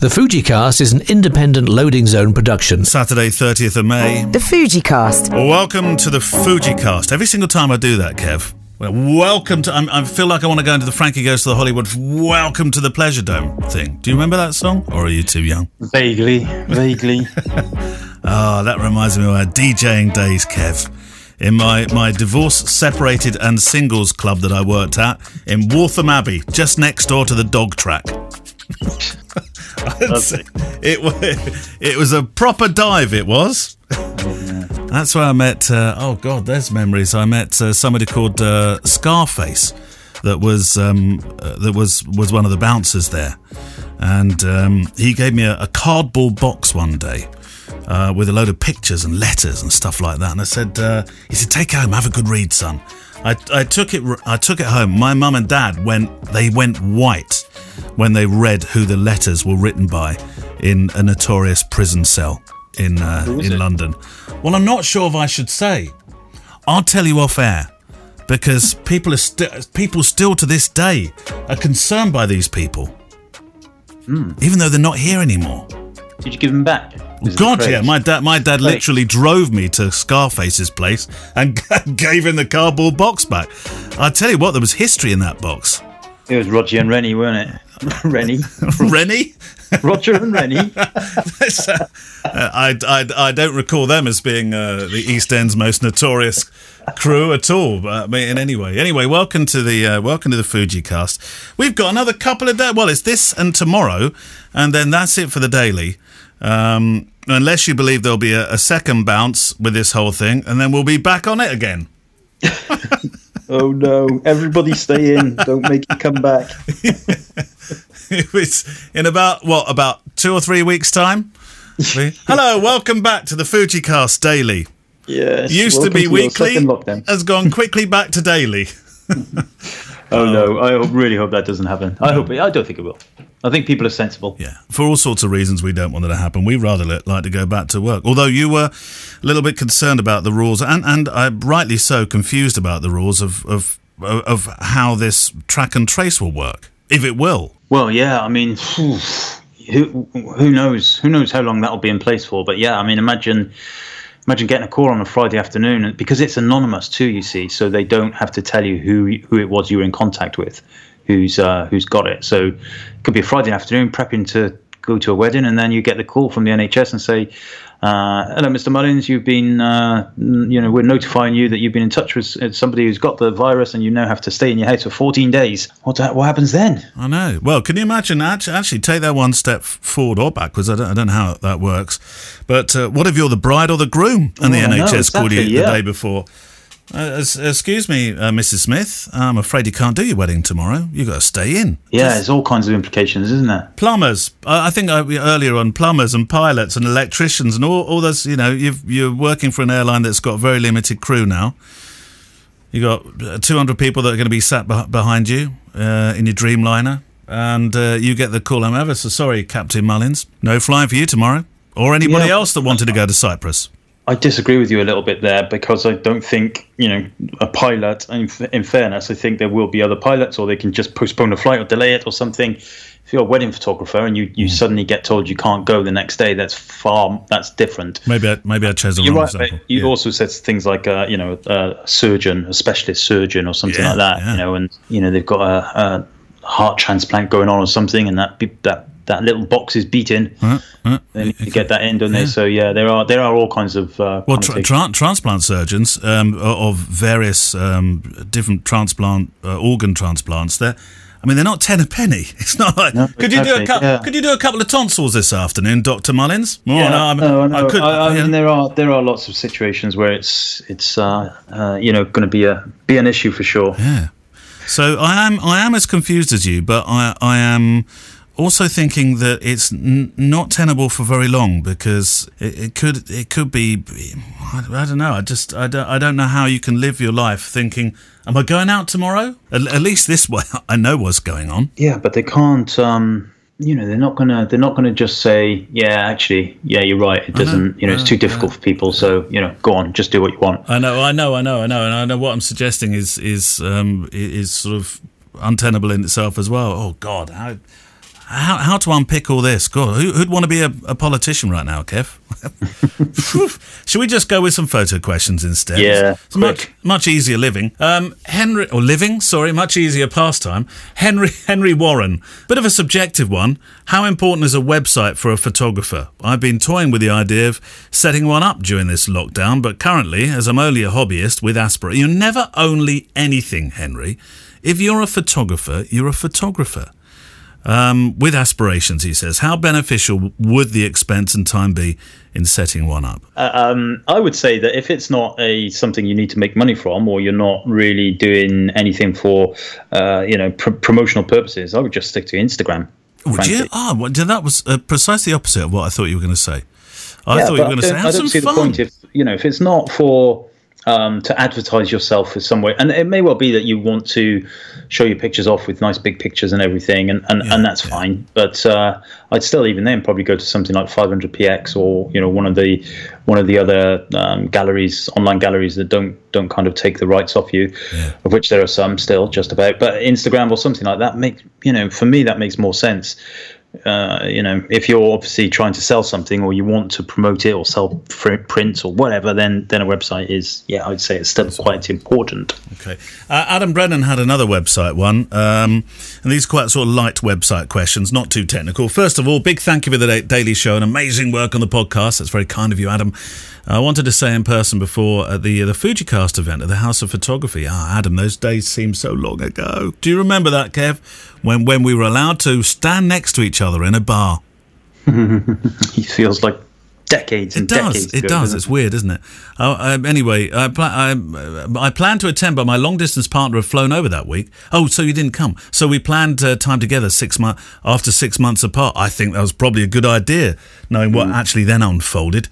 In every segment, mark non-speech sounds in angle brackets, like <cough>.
The Fujicast is an independent loading zone production. Saturday, 30th of May. The Fujicast. Welcome to the Fujicast. Every single time I do that, Kev. Well, welcome to. I'm, I feel like I want to go into the Frankie Goes to the Hollywood Welcome to the Pleasure Dome thing. Do you remember that song? Or are you too young? Vaguely, vaguely. <laughs> Ah, that reminds me of our DJing days, Kev. In my, my divorce, separated, and singles club that I worked at in Waltham Abbey, just next door to the dog track. <laughs> it, wa- it was a proper dive, it was. That's where I met. Uh, oh God, there's memories. I met uh, somebody called uh, Scarface, that was um, uh, that was was one of the bouncers there, and um, he gave me a, a cardboard box one day. Uh, with a load of pictures and letters and stuff like that, and I said, uh, "He said, take it home, have a good read, son." I, I took it. I took it home. My mum and dad went. They went white when they read who the letters were written by in a notorious prison cell in uh, in London. Well, I'm not sure if I should say. I'll tell you off air because people are still people still to this day are concerned by these people, even though they're not here anymore. Did you give him back? God, yeah, my dad, my dad literally drove me to Scarface's place and <laughs> gave him the cardboard box back. I tell you what, there was history in that box. It was Roger and Rennie, weren't it? <laughs> Rennie. <laughs> Rennie. Roger and Rennie. Uh, I, I, I don't recall them as being uh, the East End's most notorious crew at all. But I mean, in any way, anyway, welcome to the uh, welcome to the Fuji Cast. We've got another couple of days. Well, it's this and tomorrow, and then that's it for the daily. Um, unless you believe there'll be a, a second bounce with this whole thing, and then we'll be back on it again. <laughs> Oh no! Everybody stay in. Don't make it come back. <laughs> it's in about what about two or three weeks' time. <laughs> Hello, welcome back to the Fuji Cast Daily. Yes. Used to be your weekly, has gone quickly back to daily. Oh no! I really hope that doesn't happen. I hope. It, I don't think it will. I think people are sensible. Yeah, for all sorts of reasons, we don't want it to happen. We rather li- like to go back to work. Although you were a little bit concerned about the rules, and and uh, rightly so, confused about the rules of of of how this track and trace will work, if it will. Well, yeah. I mean, who who knows? Who knows how long that'll be in place for? But yeah, I mean, imagine imagine getting a call on a Friday afternoon and- because it's anonymous too. You see, so they don't have to tell you who who it was you were in contact with, who's uh, who's got it. So it could be a Friday afternoon prepping to go to a wedding, and then you get the call from the NHS and say. Uh, hello, Mr. Mullins. You've been, uh, you know, we're notifying you that you've been in touch with somebody who's got the virus, and you now have to stay in your house for 14 days. What da- what happens then? I know. Well, can you imagine? Actually, actually take that one step forward or backwards. I don't, I don't know how that works. But uh, what if you're the bride or the groom and the I know, NHS called you exactly, the day before? Uh, excuse me, uh, Mrs. Smith. I'm afraid you can't do your wedding tomorrow. You've got to stay in. Yeah, there's all kinds of implications, isn't there? plumbers. I I think I, earlier on plumbers and pilots and electricians and all, all those. You know, you've, you're working for an airline that's got very limited crew now. You've got uh, 200 people that are going to be sat beh behind you uh, in your Dreamliner, and uh, you get the call. I'm ever so sorry, Captain Mullins. No flying for you tomorrow, or anybody Yeah. else that wanted to go to Cyprus. I disagree with you a little bit there because I don't think, you know, a pilot, in, in fairness, I think there will be other pilots or they can just postpone a flight or delay it or something. If you're a wedding photographer and you, you suddenly get told you can't go the next day, that's far, that's different. Maybe I, maybe I chose the You're wrong right. example. You Yeah. also said things like, uh, you know, a surgeon, a specialist surgeon or something Yeah, like that, yeah. you know, and, you know, they've got a, a heart transplant going on or something and that, that, that little box is beaten. Huh? They need to get that in, don't Yeah. they? So yeah, there are there are all kinds of uh, Well, tra- tra- transplant surgeons um, of various um, different transplant uh, organ transplants. They're, I mean, they're not ten a penny. <laughs> It's not like No, could you do a exactly, cou- yeah. could you do a couple of tonsils this afternoon, Doctor Mullins? Oh, Yeah, no, I'm- no, I know. I, could- I, yeah. mean, there are there are lots of situations where it's it's uh, uh, you know going to be a be an issue for sure. Yeah. So I am I am as confused as you, but I I am also thinking that it's n- not tenable for very long because it, it could it could be I, I don't know I just I don't, I don't know how you can live your life thinking am I going out tomorrow at, at least this way <laughs> I know what's going on Yeah, but they can't. Um, you know, they're not gonna they're not gonna just say, yeah, actually, yeah, you're right. It doesn't. You know, it's too difficult for people. So you know, go on, just do what you want. I know I know I know I know and I know what I'm suggesting is is um is sort of untenable in itself as well oh god how how, how to unpick all this? God, who, who'd want to be a, a politician right now, Kev? <laughs> <laughs> Should we just go with some photo questions instead? Yeah, it's much much easier living. Um, Henry or living, sorry, much easier pastime. Henry <laughs> Henry Warren, bit of a subjective one. How important is a website for a photographer? I've been toying with the idea of setting one up during this lockdown, but currently, as I'm only a hobbyist with Aspera, you're never only anything, Henry. If you're a photographer, you're a photographer. Um, with aspirations, he says, how beneficial would the expense and time be in setting one up? Uh, um, I would say that if it's not a something you need to make money from, or you're not really doing anything for, uh, you know, pr- promotional purposes, I would just stick to Instagram. Would frankly. you? Oh, well, that was uh, precisely the opposite of what I thought you were going to say. I Yeah, thought you were going to say, have I don't some see fun. the point if you know if it's not for um, to advertise yourself as some way, and it may well be that you want to show your pictures off with nice big pictures and everything, and, and, Yeah, and that's yeah. fine. But uh, I'd still even then probably go to something like 500px or you know one of the one of the other um, galleries, online galleries that don't don't kind of take the rights off you, Yeah. of which there are some still just about. But Instagram or something like that make you know for me that makes more sense uh, you know, if you're obviously trying to sell something or you want to promote it or sell fr- prints or whatever, then then a website is, yeah, I'd say it's still quite important. Okay. Uh, Adam Brennan had another website one, um, and these are quite sort of light website questions, not too technical. First of all, big thank you for the Da- Daily Show and amazing work on the podcast. That's very kind of you, Adam. I wanted to say in person before at the the Fujicast event at the House of Photography. Ah, Adam, those days seem so long ago. Do you remember that, Kev? When when we were allowed to stand next to each other in a bar. <laughs> He feels like decades and It does. decades. It ago, does. It's weird, isn't it? Uh, um, anyway, I, pla- I, I plan to attend, but my long distance partner had flown over that week. Oh, so you didn't come? So we planned uh, time together six months after six months apart. I think that was probably a good idea, knowing what actually then unfolded.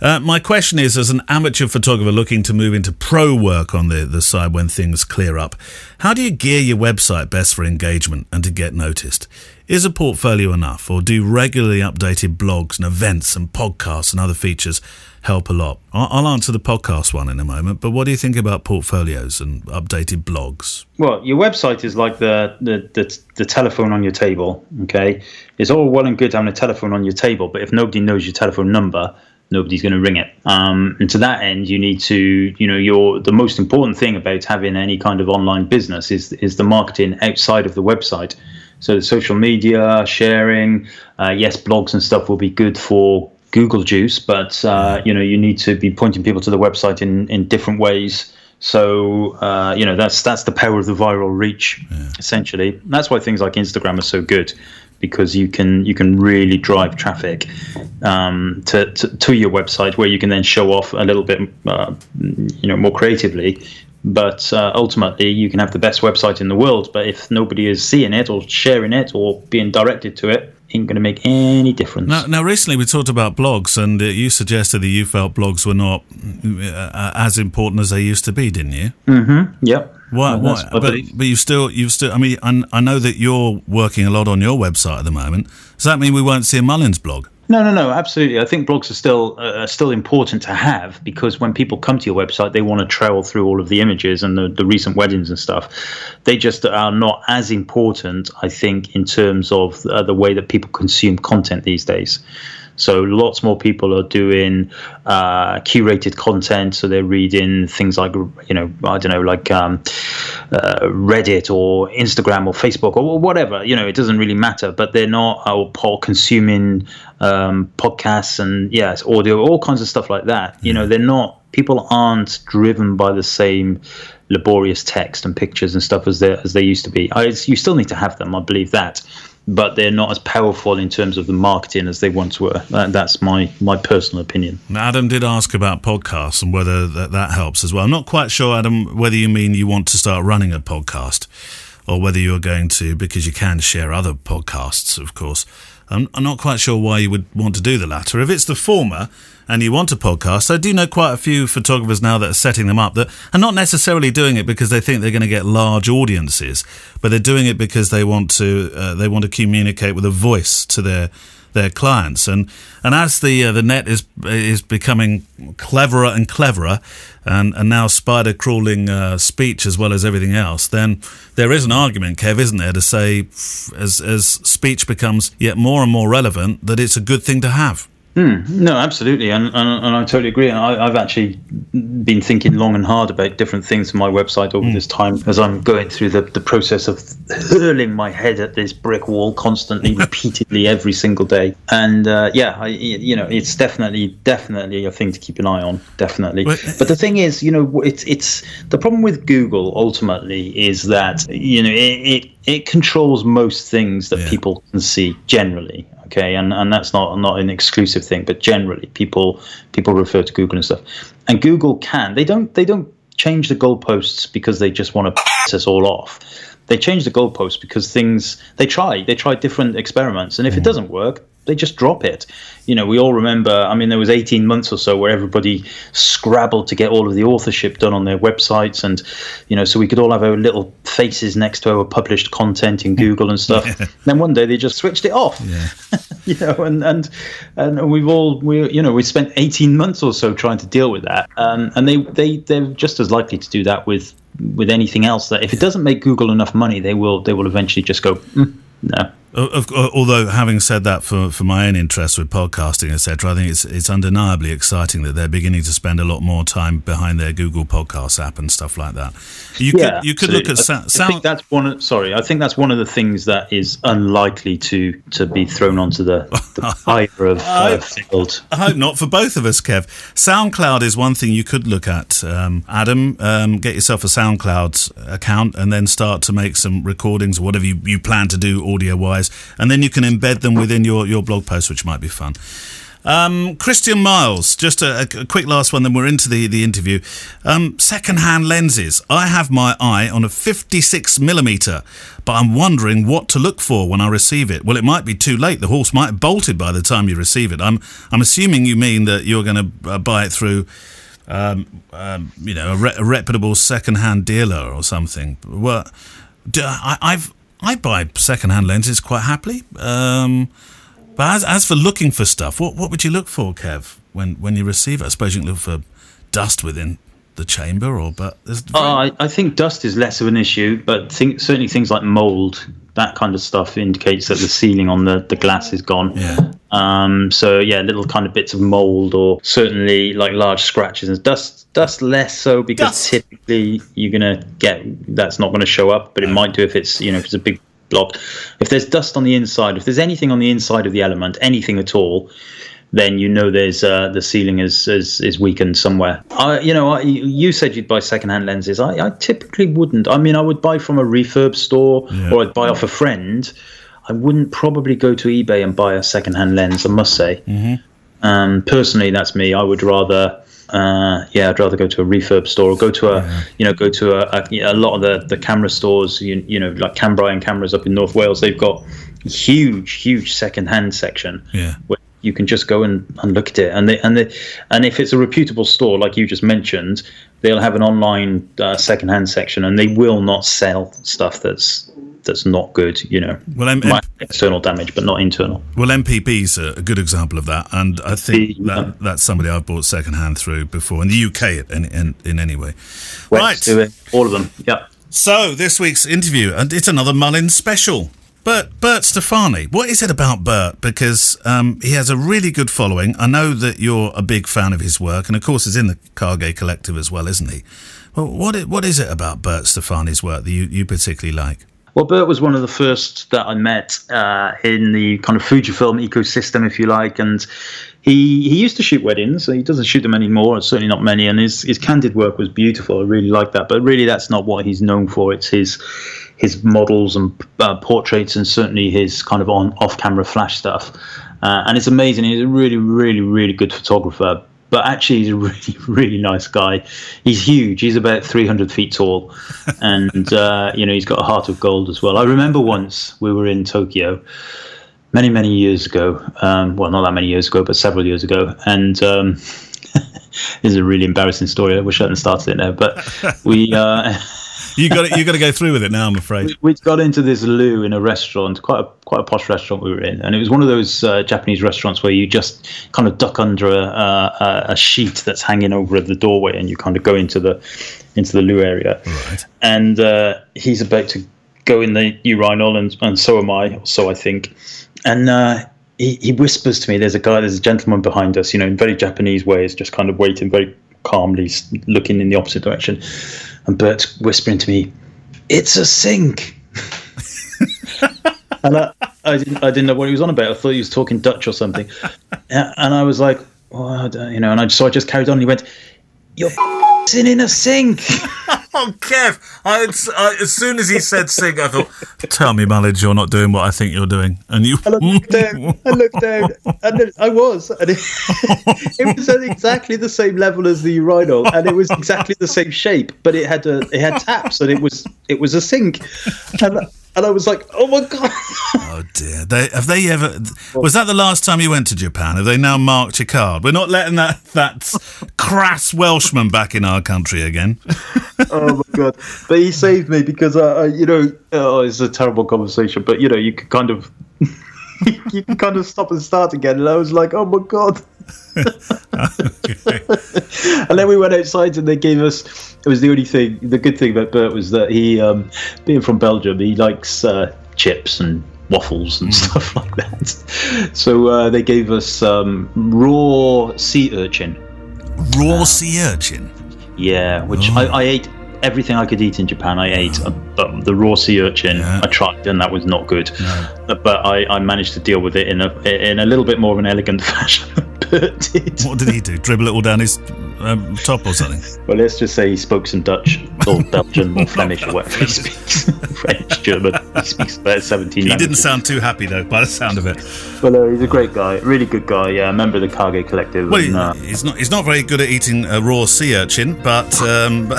Uh, my question is, as an amateur photographer looking to move into pro work on the the side when things clear up, how do you gear your website best for engagement and to get noticed? Is a portfolio enough, or do regularly updated blogs and events and podcasts and other features help a lot? I'll answer the podcast one in a moment, but what do you think about portfolios and updated blogs? Well, your website is like the, the, the, the telephone on your table. Okay, it's all well and good having a telephone on your table, but if nobody knows your telephone number, nobody's going to ring it. Um, and to that end, you need to, you know, your the most important thing about having any kind of online business is is the marketing outside of the website. So the social media sharing, uh, yes, blogs and stuff will be good for Google Juice, but uh, you know you need to be pointing people to the website in in different ways. So uh, you know that's that's the power of the viral reach, essentially. That's why things like Instagram are so good, because you can you can really drive traffic um, to, to to your website, where you can then show off a little bit, uh, you know, more creatively. But uh, ultimately, you can have the best website in the world, but if nobody is seeing it or sharing it or being directed to it, ain't going to make any difference. Now, now, recently we talked about blogs, and uh, you suggested that you felt blogs were not uh, as important as they used to be, didn't you? Mhm. Yep. Why? Uh, why? But, but you still, you've still. I mean, I, I know that you're working a lot on your website at the moment. Does that mean we won't see a Mullins blog? No, no, no, absolutely. I think blogs are still uh, still important to have because when people come to your website, they want to travel through all of the images and the, the recent weddings and stuff. They just are not as important, I think, in terms of uh, the way that people consume content these days. So lots more people are doing uh, curated content. So they're reading things like, you know, I don't know, like um, uh, Reddit or Instagram or Facebook or whatever. You know, it doesn't really matter. But they're not or, or consuming um, podcasts and yes, audio, all kinds of stuff like that. You know, they're not. People aren't driven by the same laborious text and pictures and stuff as they as they used to be. I, you still need to have them. I believe that but they're not as powerful in terms of the marketing as they once were. That, that's my my personal opinion. Adam did ask about podcasts and whether that, that helps as well. I'm not quite sure, Adam, whether you mean you want to start running a podcast or whether you're going to, because you can share other podcasts, of course. I'm, I'm not quite sure why you would want to do the latter. If it's the former and you want a podcast, I do know quite a few photographers now that are setting them up that are not necessarily doing it because they think they're going to get large audiences, but they're doing it because they want to uh, they want to communicate with a voice to their their clients. And and as the uh, the net is is becoming cleverer and cleverer, and and now spider crawling uh, speech as well as everything else, then there is an argument, Kev, isn't there, to say as as speech becomes yet more and more relevant, that it's a good thing to have. Mm, no, absolutely, and, and, and I totally agree. And I, have actually been thinking long and hard about different things for my website over mm. this time as I'm going through the, the process of hurling my head at this brick wall constantly, <laughs> repeatedly, every single day. And uh, yeah, I, you know, it's definitely, definitely a thing to keep an eye on. Definitely. But the thing is, you know, it's it's the problem with Google ultimately is that you know it, it, it controls most things that yeah. people can see generally okay and and that's not not an exclusive thing but generally people people refer to google and stuff and google can they don't they don't change the goalposts because they just want to piss us all off they change the goalposts because things they try they try different experiments and if it mm. doesn't work they just drop it. You know, we all remember. I mean, there was 18 months or so where everybody scrabbled to get all of the authorship done on their websites, and you know, so we could all have our little faces next to our published content in Google and stuff. <laughs> Yeah. Then one day they just switched it off. Yeah. <laughs> you know, and and and we've all we you know we spent 18 months or so trying to deal with that, um, and they they they're just as likely to do that with with anything else. That if it doesn't make Google enough money, they will they will eventually just go. Mm, no. Although, having said that, for, for my own interest with podcasting, etc., I think it's it's undeniably exciting that they're beginning to spend a lot more time behind their Google Podcast app and stuff like that. You yeah, could you could look at sound. I think that's one. Of, sorry, I think that's one of the things that is unlikely to to be thrown onto the, the <laughs> fire of uh, field. I hope not for both of us, Kev. SoundCloud is one thing you could look at. Um, Adam, um, get yourself a SoundCloud account and then start to make some recordings or whatever you, you plan to do audio wise and then you can embed them within your, your blog post, which might be fun. Um, Christian Miles, just a, a, quick last one, then we're into the, the interview. Um, second-hand lenses. I have my eye on a 56 millimeter, but I'm wondering what to look for when I receive it. Well, it might be too late. The horse might have bolted by the time you receive it. I'm I'm assuming you mean that you're going to uh, buy it through. Um, um, you know, a, re- a reputable second-hand dealer or something. Well, I, I've I buy second-hand lenses quite happily. Um, but as, as for looking for stuff, what, what would you look for, Kev, when, when you receive it? I suppose you can look for dust within the chamber, or but very... oh, I, I, think dust is less of an issue, but think, certainly things like mold, that kind of stuff indicates that the sealing on the, the glass is gone. Yeah. Um, so yeah, little kind of bits of mold, or certainly like large scratches and dust. Dust less so because dust. typically you're gonna get that's not going to show up, but it might do if it's you know if it's a big block. If there's dust on the inside, if there's anything on the inside of the element, anything at all, then you know there's uh, the sealing is, is is weakened somewhere. I, you know, I, you said you'd buy secondhand lenses. I, I, typically wouldn't. I mean, I would buy from a refurb store yeah. or I'd buy off a friend. I wouldn't probably go to eBay and buy a secondhand lens. I must say. Mm-hmm. Um, personally, that's me. I would rather. Uh, yeah, I'd rather go to a refurb store or go to a, yeah. you know, go to a, a, a, lot of the, the camera stores, you, you know, like Cambrian cameras up in North Wales. They've got huge, huge second-hand section yeah. where you can just go and, and look at it. And they, and they, and if it's a reputable store, like you just mentioned, they'll have an online uh, secondhand section, and they will not sell stuff that's that's not good. You know, well, M- external damage, but not internal. Well, MPB is a good example of that, and I think the, that, that's somebody I've bought secondhand through before in the UK in in, in any way. right, all of them. Yeah. So this week's interview, and it's another Mullins special. Bert, Bert Stephani, what is it about Bert? Because um, he has a really good following. I know that you're a big fan of his work, and of course, he's in the Kage Collective as well, isn't he? Well, what is, what is it about Bert Stephani's work that you, you particularly like? Well, Bert was one of the first that I met uh, in the kind of Fujifilm ecosystem, if you like, and he he used to shoot weddings. So he doesn't shoot them anymore. Certainly not many. And his his candid work was beautiful. I really like that. But really, that's not what he's known for. It's his his models and uh, portraits, and certainly his kind of on off camera flash stuff. Uh, and it's amazing. He's a really, really, really good photographer. But actually, he's a <laughs> really, really nice guy. He's huge. He's about 300 feet tall, <laughs> and uh, you know he's got a heart of gold as well. I remember once we were in Tokyo, many, many years ago. Um, well, not that many years ago, but several years ago, and. Um, <laughs> this is a really embarrassing story. I wish I hadn't started it now, but we uh, you got you got to go through with it now. I'm afraid. We, we got into this loo in a restaurant, quite a quite a posh restaurant we were in, and it was one of those uh, Japanese restaurants where you just kind of duck under a, a, a sheet that's hanging over the doorway, and you kind of go into the into the loo area. Right. And uh, he's about to go in the urinal, and, and so am I. Or so I think, and. Uh, he, he whispers to me, "There's a guy, there's a gentleman behind us, you know, in very Japanese ways, just kind of waiting, very calmly, looking in the opposite direction." And Bert's whispering to me, "It's a sink." <laughs> and I, I, didn't, I didn't know what he was on about. I thought he was talking Dutch or something. <laughs> And I was like, well, you know, and I, so I just carried on. And he went, "You're f***ing in a sink." <laughs> Oh, Kev! I, I, as soon as he said sink, I thought, "Tell me, Mullins, you're not doing what I think you're doing." And you, I looked down, I looked down, and I was, and it, <laughs> it, was at exactly the same level as the urinal, and it was exactly the same shape, but it had a, it had taps, and it was, it was a sink, and and I was like, "Oh my god!" oh dear. They, have they ever? Was that the last time you went to Japan? Have they now marked your card? We're not letting that that crass Welshman back in our country again. <laughs> oh my god! But he saved me because I, I you know, oh, it's a terrible conversation, but you know, you could kind of. <laughs> you can kind of stop and start again, and I was like, "Oh my god!" And then we went outside, and they gave us. It was the only thing. The good thing about Bert was that he, um, being from Belgium, he likes uh, chips and waffles and stuff <laughs> like that. So uh, they gave us um, raw sea urchin. Raw sea urchin. Yeah, which I, I ate everything I could eat in Japan, I ate. Uh, but the raw sea urchin, Yeah. I tried, and that was not good. Uh, But I, I managed to deal with it in a in a little bit more of an elegant <laughs> fashion. Bert did. What did he do? Dribble it all down his um, top or something? <laughs> Well, let's just say he spoke some Dutch, or <laughs> Belgian, or Flemish, or whatever he speaks. French, German. He speaks about seventeen. He didn't sound too happy though, by the sound of it. Well, no, he's a great guy, really good guy. Yeah, a member of the Kage Collective. Well, and, uh, he's not he's not very good at eating a raw sea urchin, but um,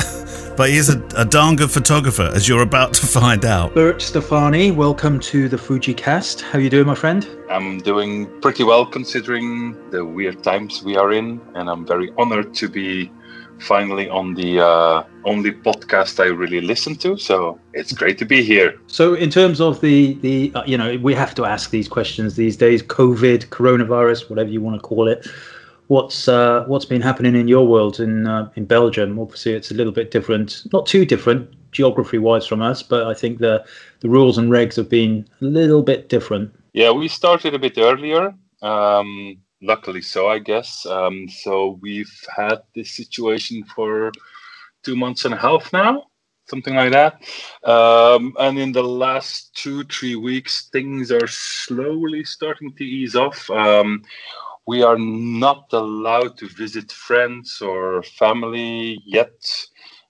but he is a, a darn good photographer, as you're about to find out. Bert Stephani, welcome to the Fuji Cast. How you doing, my friend? I'm doing pretty well considering the weird times we are in, and I'm very honored to be finally on the uh, only podcast I really listen to. So it's great to be here. So, in terms of the the uh, you know, we have to ask these questions these days: COVID, coronavirus, whatever you want to call it. What's uh, what's been happening in your world in uh, in Belgium? Obviously, it's a little bit different, not too different geography-wise from us, but I think the the rules and regs have been a little bit different. Yeah, we started a bit earlier. Um, luckily, so I guess. Um, so we've had this situation for two months and a half now, something like that. Um, and in the last two, three weeks, things are slowly starting to ease off. Um, we are not allowed to visit friends or family yet.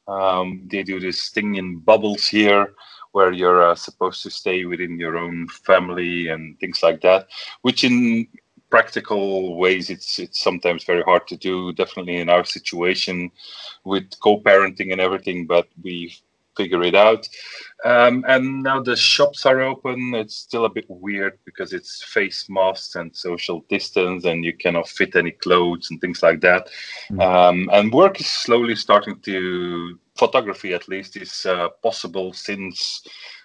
Um, they do this thing in bubbles here where you're uh, supposed to stay within your own family and things like that, which in practical ways it's it's sometimes very hard to do definitely in our situation with co-parenting and everything but we figure it out. Um, and now the shops are open. It's still a bit weird because it's face masks and social distance and you cannot fit any clothes and things like that. Um, and work is slowly starting to photography at least is uh, possible since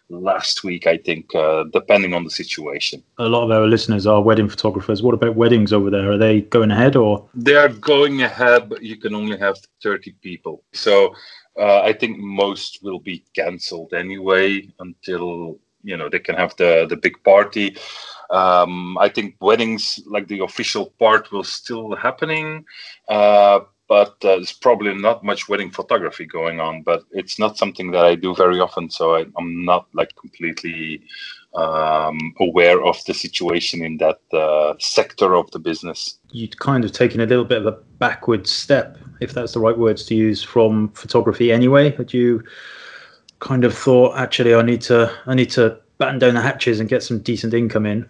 last week i think uh, depending on the situation A lot of our listeners are wedding photographers. What about weddings over there? Are they going ahead or? they are going ahead but you can only have 30 people so uh, i think most will be cancelled anyway until you know they can have the the big party um, i think weddings like the official part will still happening uh, but uh, there's probably not much wedding photography going on but it's not something that i do very often so I, i'm not like completely um, aware of the situation in that uh, sector of the business you'd kind of taken a little bit of a backward step, if that's the right words to use, from photography anyway. Had you kind of thought, actually, I need to, I need to batten down the hatches and get some decent income in?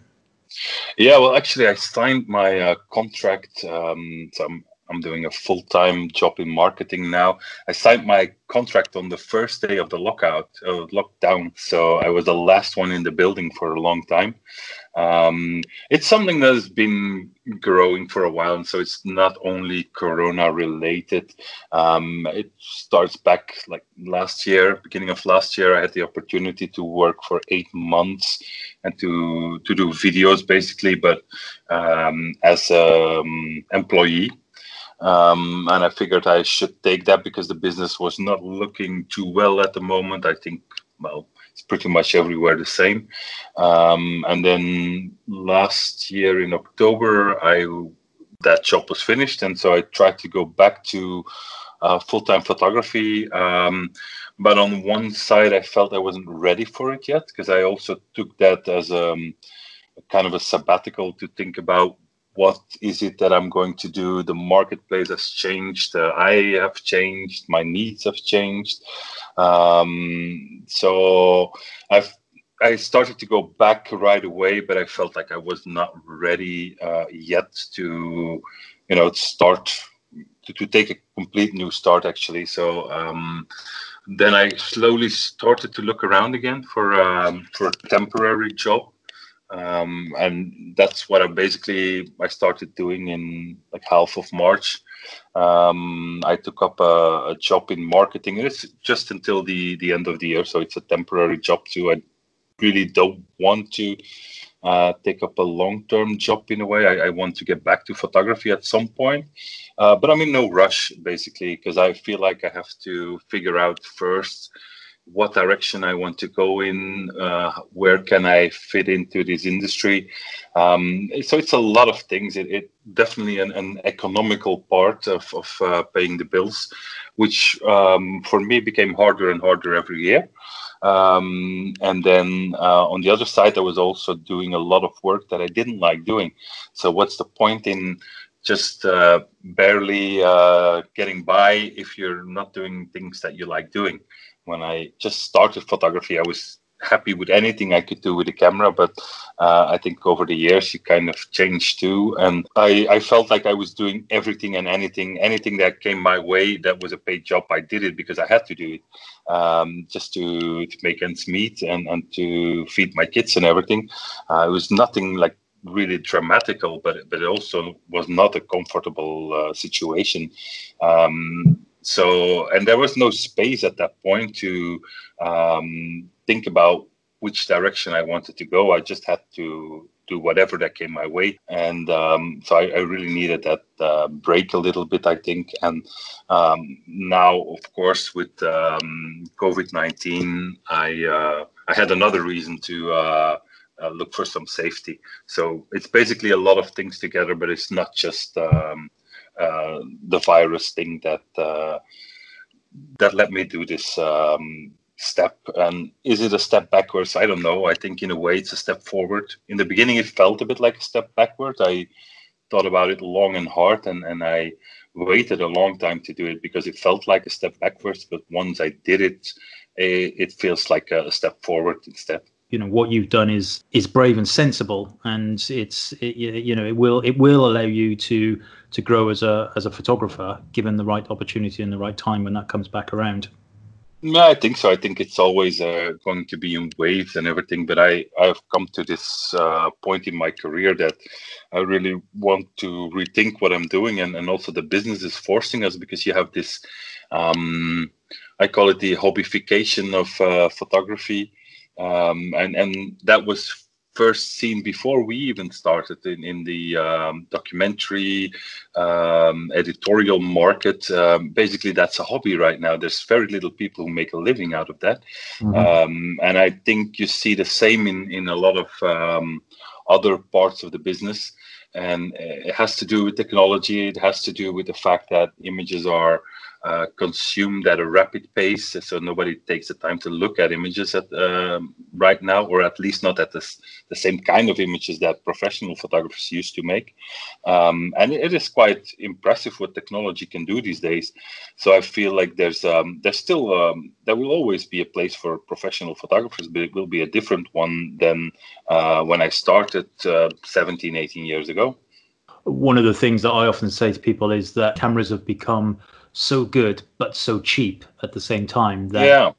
Yeah, well, actually, I signed my uh, contract. Um, so I'm I'm doing a full time job in marketing now. I signed my contract on the first day of the lockout, uh, lockdown. So I was the last one in the building for a long time. Um, it's something that has been growing for a while, and so it's not only Corona related. Um, it starts back like last year, beginning of last year. I had the opportunity to work for eight months and to to do videos basically, but um, as an um, employee. Um, and I figured I should take that because the business was not looking too well at the moment. I think, well, it's pretty much everywhere the same. Um, and then last year in October, I that job was finished, and so I tried to go back to uh, full-time photography. Um, but on one side, I felt I wasn't ready for it yet because I also took that as a, um, a kind of a sabbatical to think about what is it that I'm going to do? The marketplace has changed. Uh, I have changed. My needs have changed. Um, so I've I started to go back right away, but I felt like I was not ready uh, yet to, you know, start to, to take a complete new start actually. So um, then I slowly started to look around again for um, for a temporary job um, and that's what I basically I started doing in like half of March. Um, I took up a, a, job in marketing. It's just until the the end of the year, so it's a temporary job too. I really don't want to uh, take up a long term job in a way. I, I, want to get back to photography at some point, uh, but I'm in no rush basically because I feel like I have to figure out first what direction I want to go in, uh, where can I fit into this industry. Um, so it's a lot of things. It, it definitely an, an, economical part of, of uh, paying the bills, which um, for me became harder and harder every year. Um, and then uh, on the other side, I was also doing a lot of work that I didn't like doing. So what's the point in just uh, barely uh, getting by if you're not doing things that you like doing? When I just started photography, I was happy with anything I could do with the camera, but uh, I think over the years it kind of changed too. And I, I felt like I was doing everything and anything, anything that came my way that was a paid job. I did it because I had to do it um, just to, to make ends meet and, and to feed my kids and everything. Uh, it was nothing like really dramatical, but but it also was not a comfortable uh, situation. Um, so, and there was no space at that point to um, think about which direction I wanted to go. I just had to do whatever that came my way. And um, so I, I, really needed that uh, break a little bit, I think. And um, now, of course, with um, COVID 19, I, uh, I had another reason to. Uh, uh, look for some safety. So it's basically a lot of things together, but it's not just um, uh, the virus thing that uh, that let me do this um, step. And is it a step backwards? I don't know. I think in a way it's a step forward. In the beginning, it felt a bit like a step backward. I thought about it long and hard, and and I waited a long time to do it because it felt like a step backwards. But once I did it, it, it feels like a step forward instead you know what you've done is is brave and sensible. And it's it, you know it will it will allow you to to grow as a as a photographer given the right opportunity and the right time when that comes back around. No i think so. I think it's always uh, going to be in waves and everything. But i i've come to this uh, point in my career that i really want to rethink what i'm doing. And, and also the business is forcing us because you have this um, i call it the hobbyification of uh, photography um, and and that was first seen before we even started in, in the um, documentary um, editorial market. Um, basically, that's a hobby right now. There's very little people who make a living out of that. Mm-hmm. Um, and I think you see the same in, in a lot of um, other parts of the business. And it has to do with technology, it has to do with the fact that images are uh, consumed at a rapid pace, so nobody takes the time to look at images at um, right now, or at least not at the, same kind of images that professional photographers used to make. Um, and it is quite impressive what technology can do these days. So I feel like there's um, there's still um, there will always be a place for professional photographers, but it will be a different one than uh, when I started uh, 17, 18 years ago. one of the things that I often say to people is that cameras have become so good but so cheap at the same time that Yeah.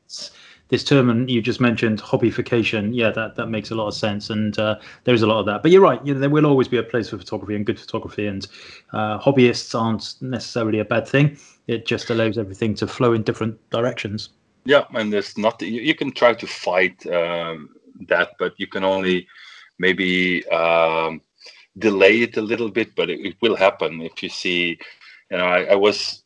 this term and you just mentioned hobbyfication yeah that that makes a lot of sense and uh, there is a lot of that but you're right you know there will always be a place for photography and good photography and uh, hobbyists aren't necessarily a bad thing it just allows everything to flow in different directions Yeah, and there's nothing you, can try to fight um, that, but you can only maybe um, delay it a little bit. But it, it will happen if you see. You know, I, I was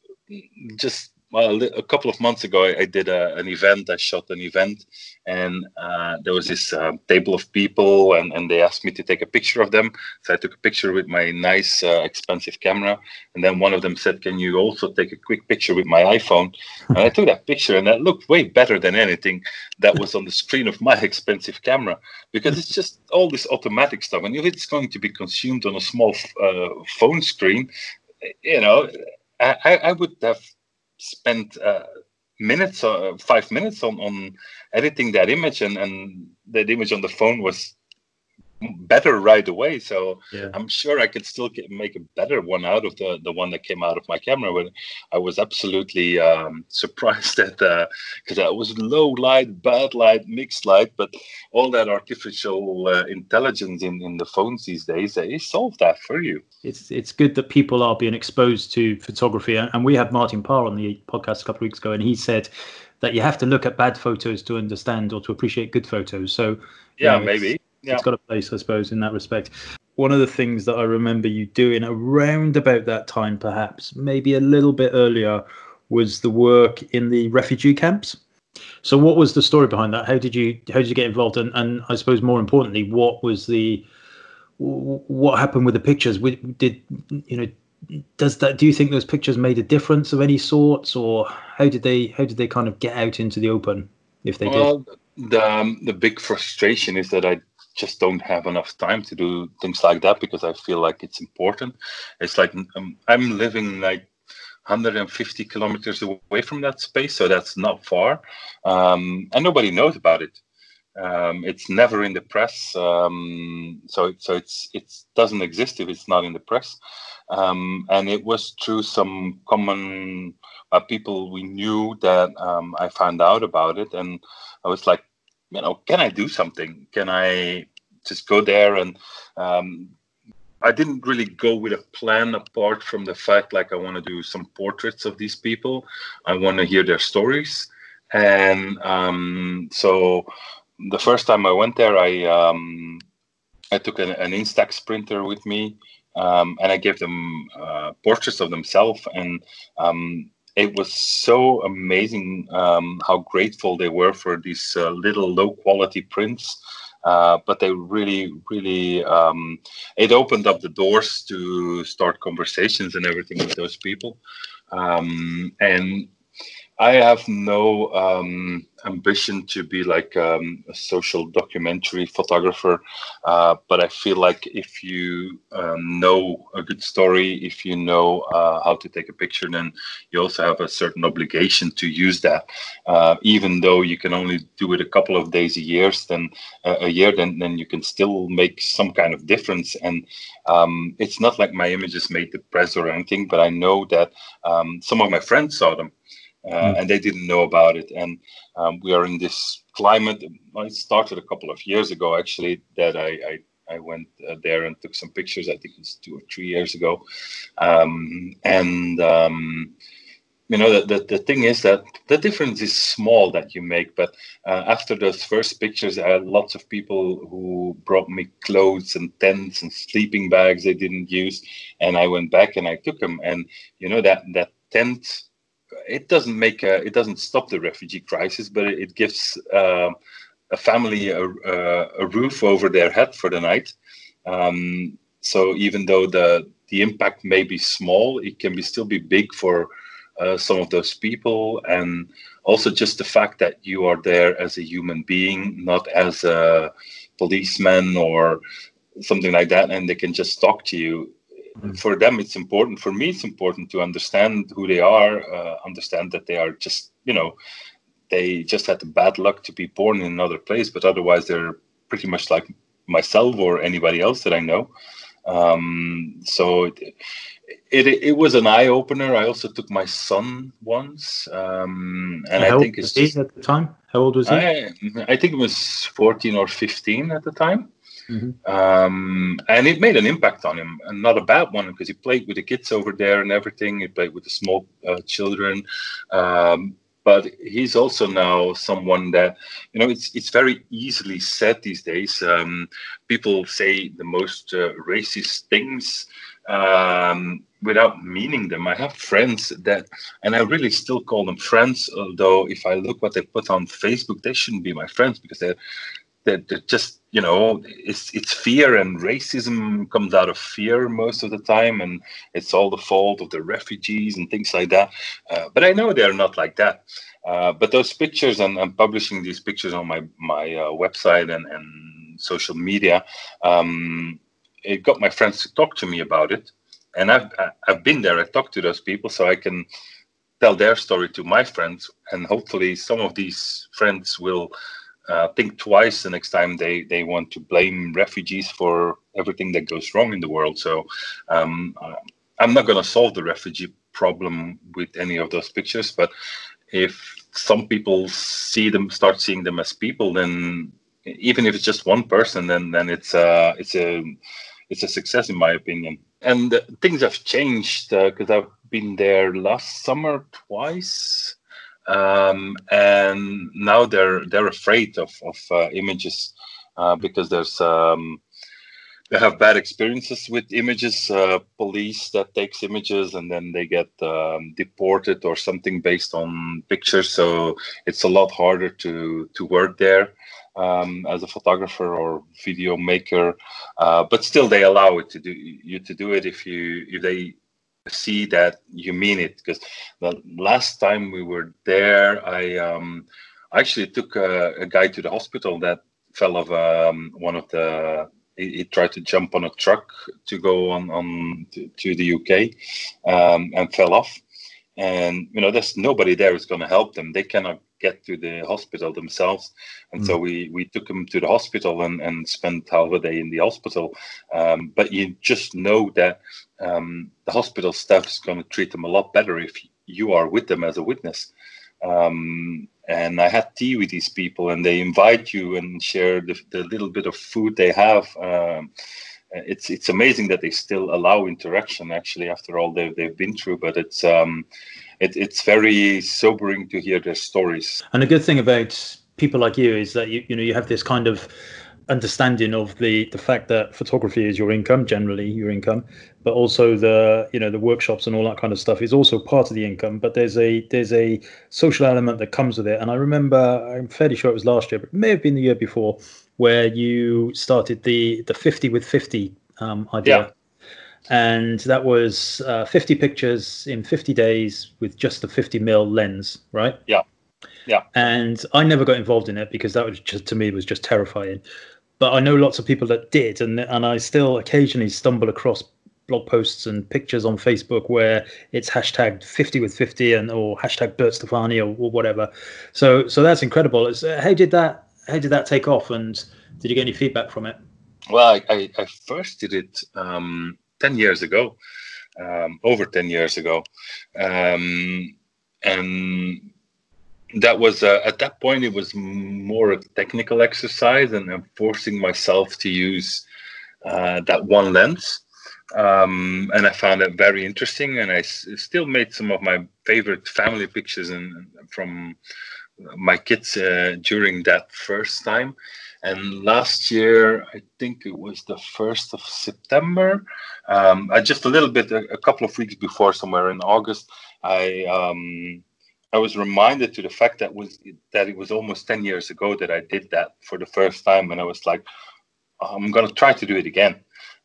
just well a, couple of months ago. I, did a, an event. I shot an event, and uh, there was this uh, table of people, and, and they asked me to take a picture of them. So I took a picture with my nice, uh, expensive camera, and then one of them said, "Can you also take a quick picture with my iPhone?" And I took that picture, and that looked way better than anything that was on the screen of my <laughs> expensive camera because it's just all this automatic stuff. And if it's going to be consumed on a small uh, phone screen, you know, I, I would have spent uh, minutes, uh, five minutes on, on editing that image, and, and that image on the phone was better right away. So yeah I'm sure I could still get, make a better one out of the the one that came out of my camera. But I was absolutely um, <laughs> surprised at because that was low light, bad light, mixed light, but all that artificial uh, intelligence in, in the phones these days, they solve that for you. it's it's good that people are being exposed to photography and we had martin parr on the podcast a couple of weeks ago and he said that you have to look at bad photos to understand or to appreciate good photos so you Yeah, know, maybe. Yeah. it's got a place, I suppose, in that respect. One of the things that I remember you doing around about that time, perhaps maybe a little bit earlier, was the work in the refugee camps. So, what was the story behind that? How did you how did you get involved? And, and I suppose more importantly, what was the what happened with the pictures? Did you know? Does that? Do you think those pictures made a difference of any sorts, or how did they how did they kind of get out into the open if they did? well, the um, the big frustration is that I just don't have enough time to do things like that because I feel like it's important. It's like um, I'm living like 150 kilometers away from that space, so that's not far, um, and nobody knows about it. Um, it's never in the press, um, so so it's it doesn't exist if it's not in the press. Um, and it was through some common uh, people we knew that um, I found out about it, and I was like, you know, can I do something? Can I just go there and um, I didn't really go with a plan apart from the fact like I want to do some portraits of these people. I want to hear their stories, and um, so the first time I went there, I um, I took an, an Instax printer with me, um, and I gave them uh, portraits of themselves, and um, it was so amazing um, how grateful they were for these uh, little low quality prints. Uh, but they really, really, um, it opened up the doors to start conversations and everything with those people. Um, and I have no um, ambition to be like um, a social documentary photographer, uh, but I feel like if you um, know a good story, if you know uh, how to take a picture, then you also have a certain obligation to use that. Uh, even though you can only do it a couple of days a year, then uh, a year, then then you can still make some kind of difference. And um, it's not like my images made the press or anything, but I know that um, some of my friends saw them uh, and they didn't know about it. And um, we are in this climate. It started a couple of years ago, actually, that I, I, I went uh, there and took some pictures. I think it's two or three years ago. Um, and, um, you know, the, the, the thing is that the difference is small that you make. But uh, after those first pictures, I had lots of people who brought me clothes and tents and sleeping bags they didn't use. And I went back and I took them. And, you know, that, that tent it doesn't make a, it doesn't stop the refugee crisis, but it, it gives uh, a family a, a, a, roof over their head for the night. Um, so even though the the impact may be small, it can be still be big for uh, some of those people, and also just the fact that you are there as a human being, not as a policeman or something like that, and they can just talk to you for them it's important for me it's important to understand who they are uh, understand that they are just you know they just had the bad luck to be born in another place but otherwise they're pretty much like myself or anybody else that i know Um, so it, it, it was an eye opener. I also took my son once, um, and How I think old it's he just, at the time? How old was he? I, I think it was 14 or 15 at the time. Mhm. Um, and it made an impact on him, and not a bad one because he played with the kids over there and everything. He played with the small uh, children, um, but he's also now someone that you know. It's it's very easily said these days. Um, people say the most uh, racist things um, without meaning them. I have friends that, and I really still call them friends. Although if I look what they put on Facebook, they shouldn't be my friends because they're they're, they're just you know it's it's fear and racism comes out of fear most of the time, and it's all the fault of the refugees and things like that. Uh, but I know they're not like that. Uh, but those pictures and, publishing these pictures on my my uh, website and, and social media, um, it got my friends to talk to me about it, and I've I've been there. I talked to those people, so I can tell their story to my friends, and hopefully some of these friends will uh, think twice the next time they they want to blame refugees for everything that goes wrong in the world. So um, uh, I'm not going to solve the refugee problem with any of those pictures, but if some people see them, start seeing them as people, then even if it's just one person, then then it's a it's a it's a success in my opinion. And uh, things have changed because I've been there last summer twice, um, and now they're they're afraid of of uh, images uh, because there's um, they have bad experiences with images. Uh, police that takes images and then they get um, deported or something based on pictures. So it's a lot harder to to work there um, as a photographer or video maker. Uh, but still, they allow it to do you to do it if you if they see that you mean it. Because the last time we were there, I um, actually took a, a guy to the hospital that fell off um, one of the he, he tried to jump on a truck to go on on to, to the UK um, and fell off. And you know, there's nobody there who's going to help them. They cannot get to the hospital themselves, and so we we took him to the hospital and and spent half a day in the hospital. Um, but you just know that um, the hospital staff is going to treat them a lot better if you are with them as a witness. Um, and I had tea with these people, and they invite you and share the, the little bit of food they have. Um, it's it's amazing that they still allow interaction. Actually, after all they've they've been through, but it's um, it, it's very sobering to hear their stories. And the good thing about people like you is that you you know you have this kind of understanding of the the fact that photography is your income generally your income but also the you know the workshops and all that kind of stuff is also part of the income but there's a there's a social element that comes with it and i remember i'm fairly sure it was last year but it may have been the year before where you started the the 50 with 50 um, idea Yeah. And that was uh, 50 pictures in 50 days with just the 50 mil lens right? Yeah. Yeah. and i never got involved in it because that was just to me was just terrifying. But i know lots of people that did and and i still occasionally stumble across blog posts and pictures on facebook where it's hashtagged 50 with 50 and or hashtag Bert Stephani or, or whatever. So so that's incredible. It's, uh, how did that how did that take off and did you get any feedback from it? Well, I, I, I first did it um, 10 years ago, um, over 10 years ago. Um, and that was, uh, at that point, it was more a technical exercise and I'm forcing myself to use uh, that one lens. Um, and I found it very interesting. And I s- still made some of my favorite family pictures and from my kids uh, during that first time. And last year, I think it was the first of September. Um, I just a little bit, a, a couple of weeks before, somewhere in August, I um, I was reminded to the fact that was that it was almost ten years ago that I did that for the first time, and I was like, I'm gonna try to do it again.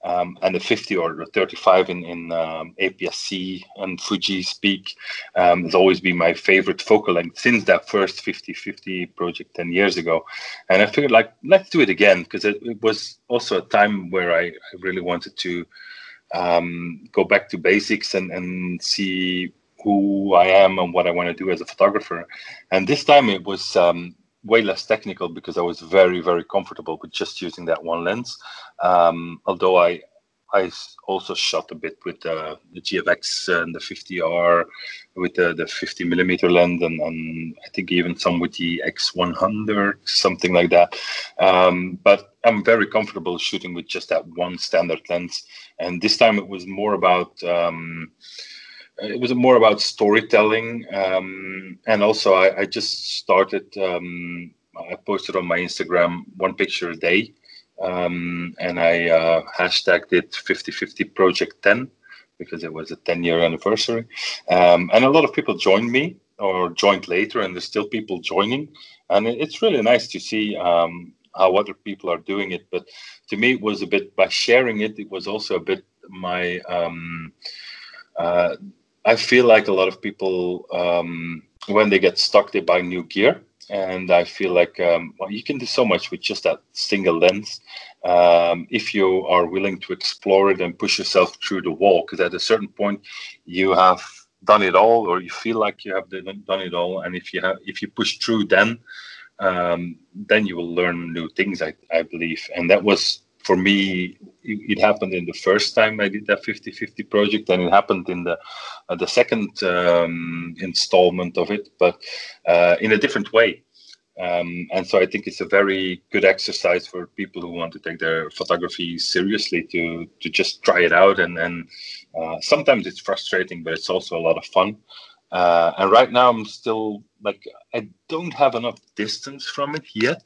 Um, and the 50 or the 35 in in um, APS-C and Fuji Speak um, has always been my favorite focal length since that first 50-50 project 10 years ago. And I figured, like, let's do it again because it, it was also a time where I, I really wanted to um, go back to basics and, and see who I am and what I want to do as a photographer. And this time it was um, way less technical because I was very, very comfortable with just using that one lens. Um, although I, I also shot a bit with uh, the GFX and the 50R with the, the 50 millimeter lens, and, and I think even some with the X100, something like that. Um, but I'm very comfortable shooting with just that one standard lens. And this time it was more about. Um, it was more about storytelling, um, and also I, I just started. Um, I posted on my Instagram one picture a day, um, and I uh, hashtagged it 5050 Project 10 because it was a 10 year anniversary. Um, and a lot of people joined me or joined later, and there's still people joining. And it's really nice to see um, how other people are doing it. But to me, it was a bit by sharing it, it was also a bit my. Um, uh, I feel like a lot of people, um, when they get stuck, they buy new gear and I feel like um, well, you can do so much with just that single lens um, if you are willing to explore it and push yourself through the wall. Because at a certain point, you have done it all, or you feel like you have done it all, and if you have, if you push through, then um, then you will learn new things. I, I believe, and that was for me it, happened in the first time I did that 50-50 project, and it happened in the uh, the second um, installment of it, but uh, in a different way. Um, and so I think it's a very good exercise for people who want to take their photography seriously to to just try it out. And and uh, sometimes it's frustrating, but it's also a lot of fun. Uh, and right now I'm still like I don't have enough distance from it yet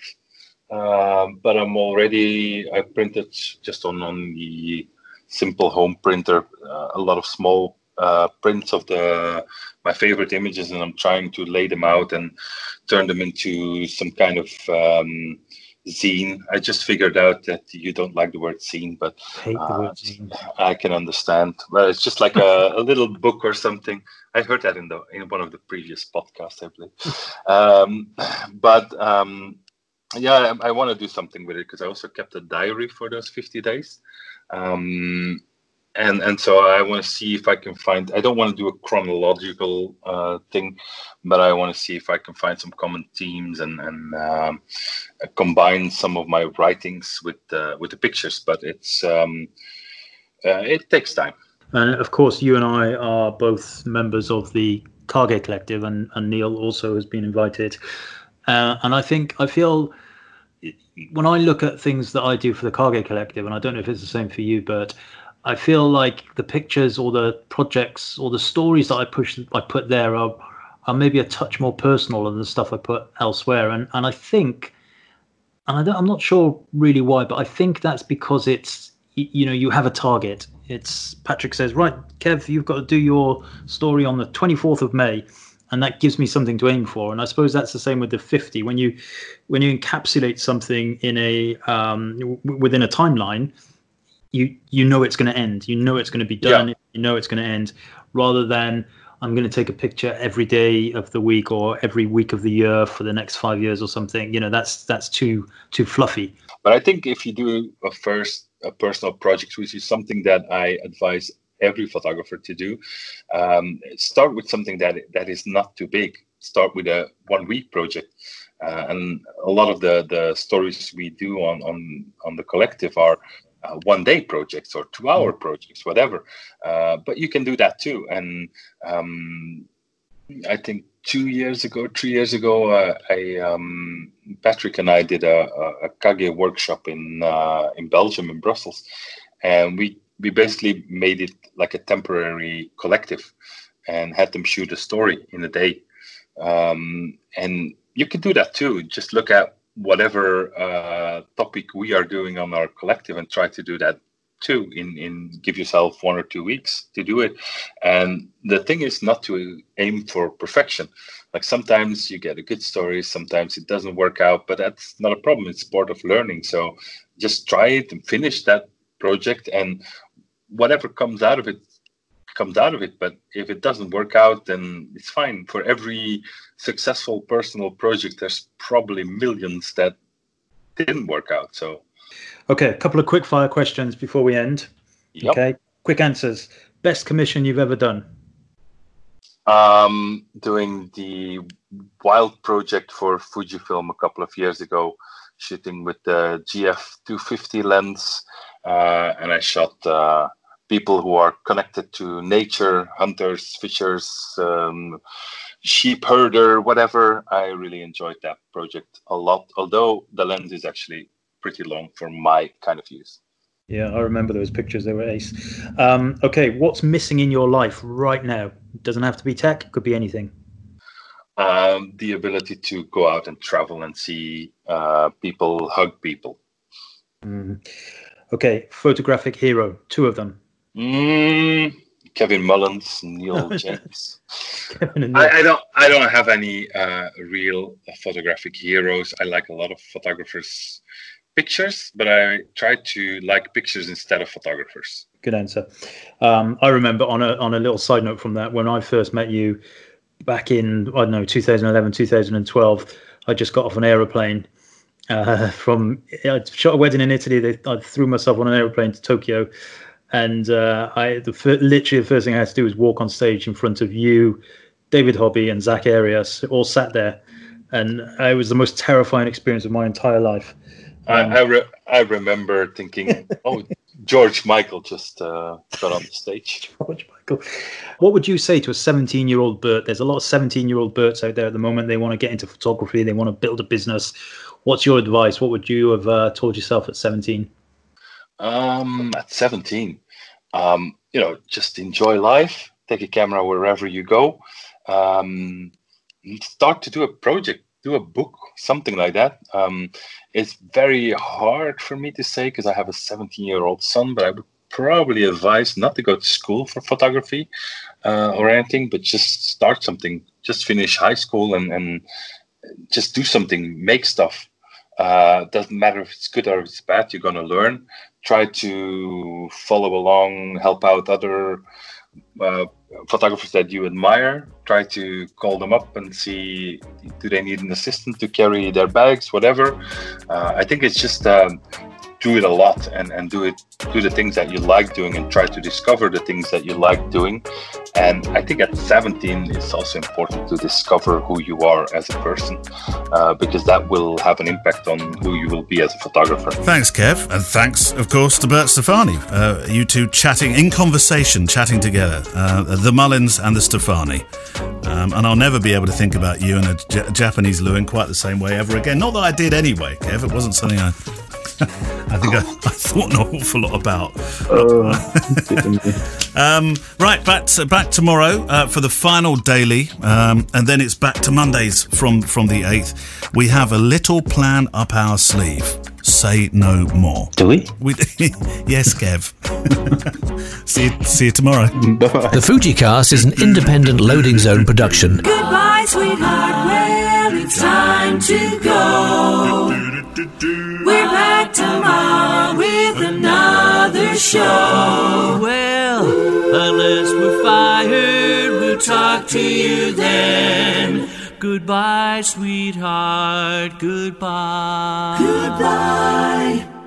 um, but I'm already I printed just on on the simple home printer uh, a lot of small uh, prints of the my favorite images, and I'm trying to lay them out and turn them into some kind of um, zine. I just figured out that you don't like the word zine, but uh, I can understand. Well, it's just like a, <laughs> a, little book or something. I heard that in the in one of the previous podcasts, I believe. Um, but um, yeah, I, I want to do something with it because I also kept a diary for those 50 days. Um, and and so I want to see if I can find. I don't want to do a chronological uh, thing, but I want to see if I can find some common themes and and um, combine some of my writings with uh, with the pictures. But it's um, uh, it takes time. And of course, you and I are both members of the Kage Collective, and, and Neil also has been invited. Uh, and I think I feel when I look at things that I do for the Kage Collective, and I don't know if it's the same for you, but I feel like the pictures or the projects or the stories that I push I put there are are maybe a touch more personal than the stuff I put elsewhere. And and I think, and I am not sure really why, but I think that's because it's you know you have a target. It's Patrick says right, Kev, you've got to do your story on the 24th of May and that gives me something to aim for. And i suppose that's the same with the 50 when you when you encapsulate something in a um, w- within a timeline you you know it's going to end. You know it's going to be done. Yeah. you know it's going to end. Rather than i'm going to take a picture every day of the week or every week of the year for the next five years or something you know that's that's too too fluffy. But i think if you do a first a personal project which is something that i advise every photographer to do. Um, start with something that that is not too big. Start with a one week project. Uh, and a lot of the, the stories we do on, on, on the collective are uh, one day projects or two hour mm. projects, whatever. Uh, but you can do that too. And um, I think two years ago, three years ago, uh, I um, Patrick and I did a, a, a Kage workshop in uh, in Belgium in Brussels, and we we basically made it like a temporary collective and had them shoot a story in a day. Um, and you can do that too. Just look at whatever uh, topic we are doing on our collective and try to do that too in in give yourself one or two weeks to do it and the thing is not to aim for perfection like sometimes you get a good story sometimes it doesn't work out but that's not a problem it's part of learning so just try it and finish that project and whatever comes out of it comes out of it. But if it doesn't work out then it's fine. For every successful personal project there's probably millions that didn't work out. So okay a couple of quick fire questions before we end. Yep. okay quick answers. Best commission you've ever done? Um doing the wild project for fujifilm a couple of years ago shooting with the gf 250 lens uh, and I shot uh, people who are connected to nature, hunters, fishers, um, sheep herder, whatever. I really enjoyed that project a lot, although the lens is actually pretty long for my kind of use. Yeah, I remember those pictures. They were ace. Um, okay, what's missing in your life right now? Doesn't have to be tech. Could be anything. Um, the ability to go out and travel and see uh, people, hug people. Mm. Okay, photographic hero. Two of them. Mm, Kevin Mullins, Neil <laughs> James. I, I, don't. I don't have any uh, real photographic heroes. I like a lot of photographers' pictures, but I try to like pictures instead of photographers. Good answer. Um, I remember on a on a little side note from that when I first met you back in I don't know 2011 2012. I just got off an aeroplane uh, <laughs> from I shot a wedding in Italy. They, I threw myself on an aeroplane to Tokyo, and uh, I the literally the first thing I had to do was walk on stage in front of you, David Hobby, and Zack Arias, all sat there, and it was the most terrifying experience of my entire life. Um, I I, re- I, remember thinking, <laughs> oh, George Michael just uh, got on the stage. <laughs> George Michael. What would you say to a 17 year old Bert? There's a lot of 17 year old Berts out there at the moment. They want to get into photography. They want to build a business. What's your advice? What would you have uh, told yourself at 17? Um, at 17, um, you know, just enjoy life. Take a camera wherever you go. Um, start to do a project, do a book, something like that. Um, it's very hard for me to say because I have a 17 year old son, but I would probably advise not to go to school for photography uh, or anything, but just start something. Just finish high school and, and just do something, make stuff. Uh, doesn't matter if it's good or if it's bad, you're going to learn. Try to follow along, help out other uh, photographers that you admire. Try to call them up and see do they need an assistant to carry their bags, whatever. Uh, I think it's just um, do it a lot and, and do it do the things that you like doing and try to discover the things that you like doing. And i think at 17 it's also important to discover who you are as a person uh, because that will have an impact on who you will be as a photographer. Thanks kev. And thanks of course to Bert Stephani. Uh, you two chatting in conversation chatting together. Uh, the mullins and the Stephani. Um, and I'll never be able to think about you and a J- Japanese Lou in quite the same way ever again. Not that I did anyway, Kev. It wasn't something I I think I, <laughs> I, thought an awful lot about. Uh, um, right, back to, back tomorrow uh, for the final daily, um, and then it's back to Mondays from from the eighth. We have a little plan up our sleeve. Say no more. Do we? we <laughs> yes, Kev. <laughs> see, you, see you tomorrow. Bye. The FujiCast is an independent loading zone production. Goodbye, sweetheart. Well, it's time to go. We're back tomorrow with another show. Well, unless we're fired, we'll talk to you then. Goodbye, sweetheart. Goodbye. Goodbye.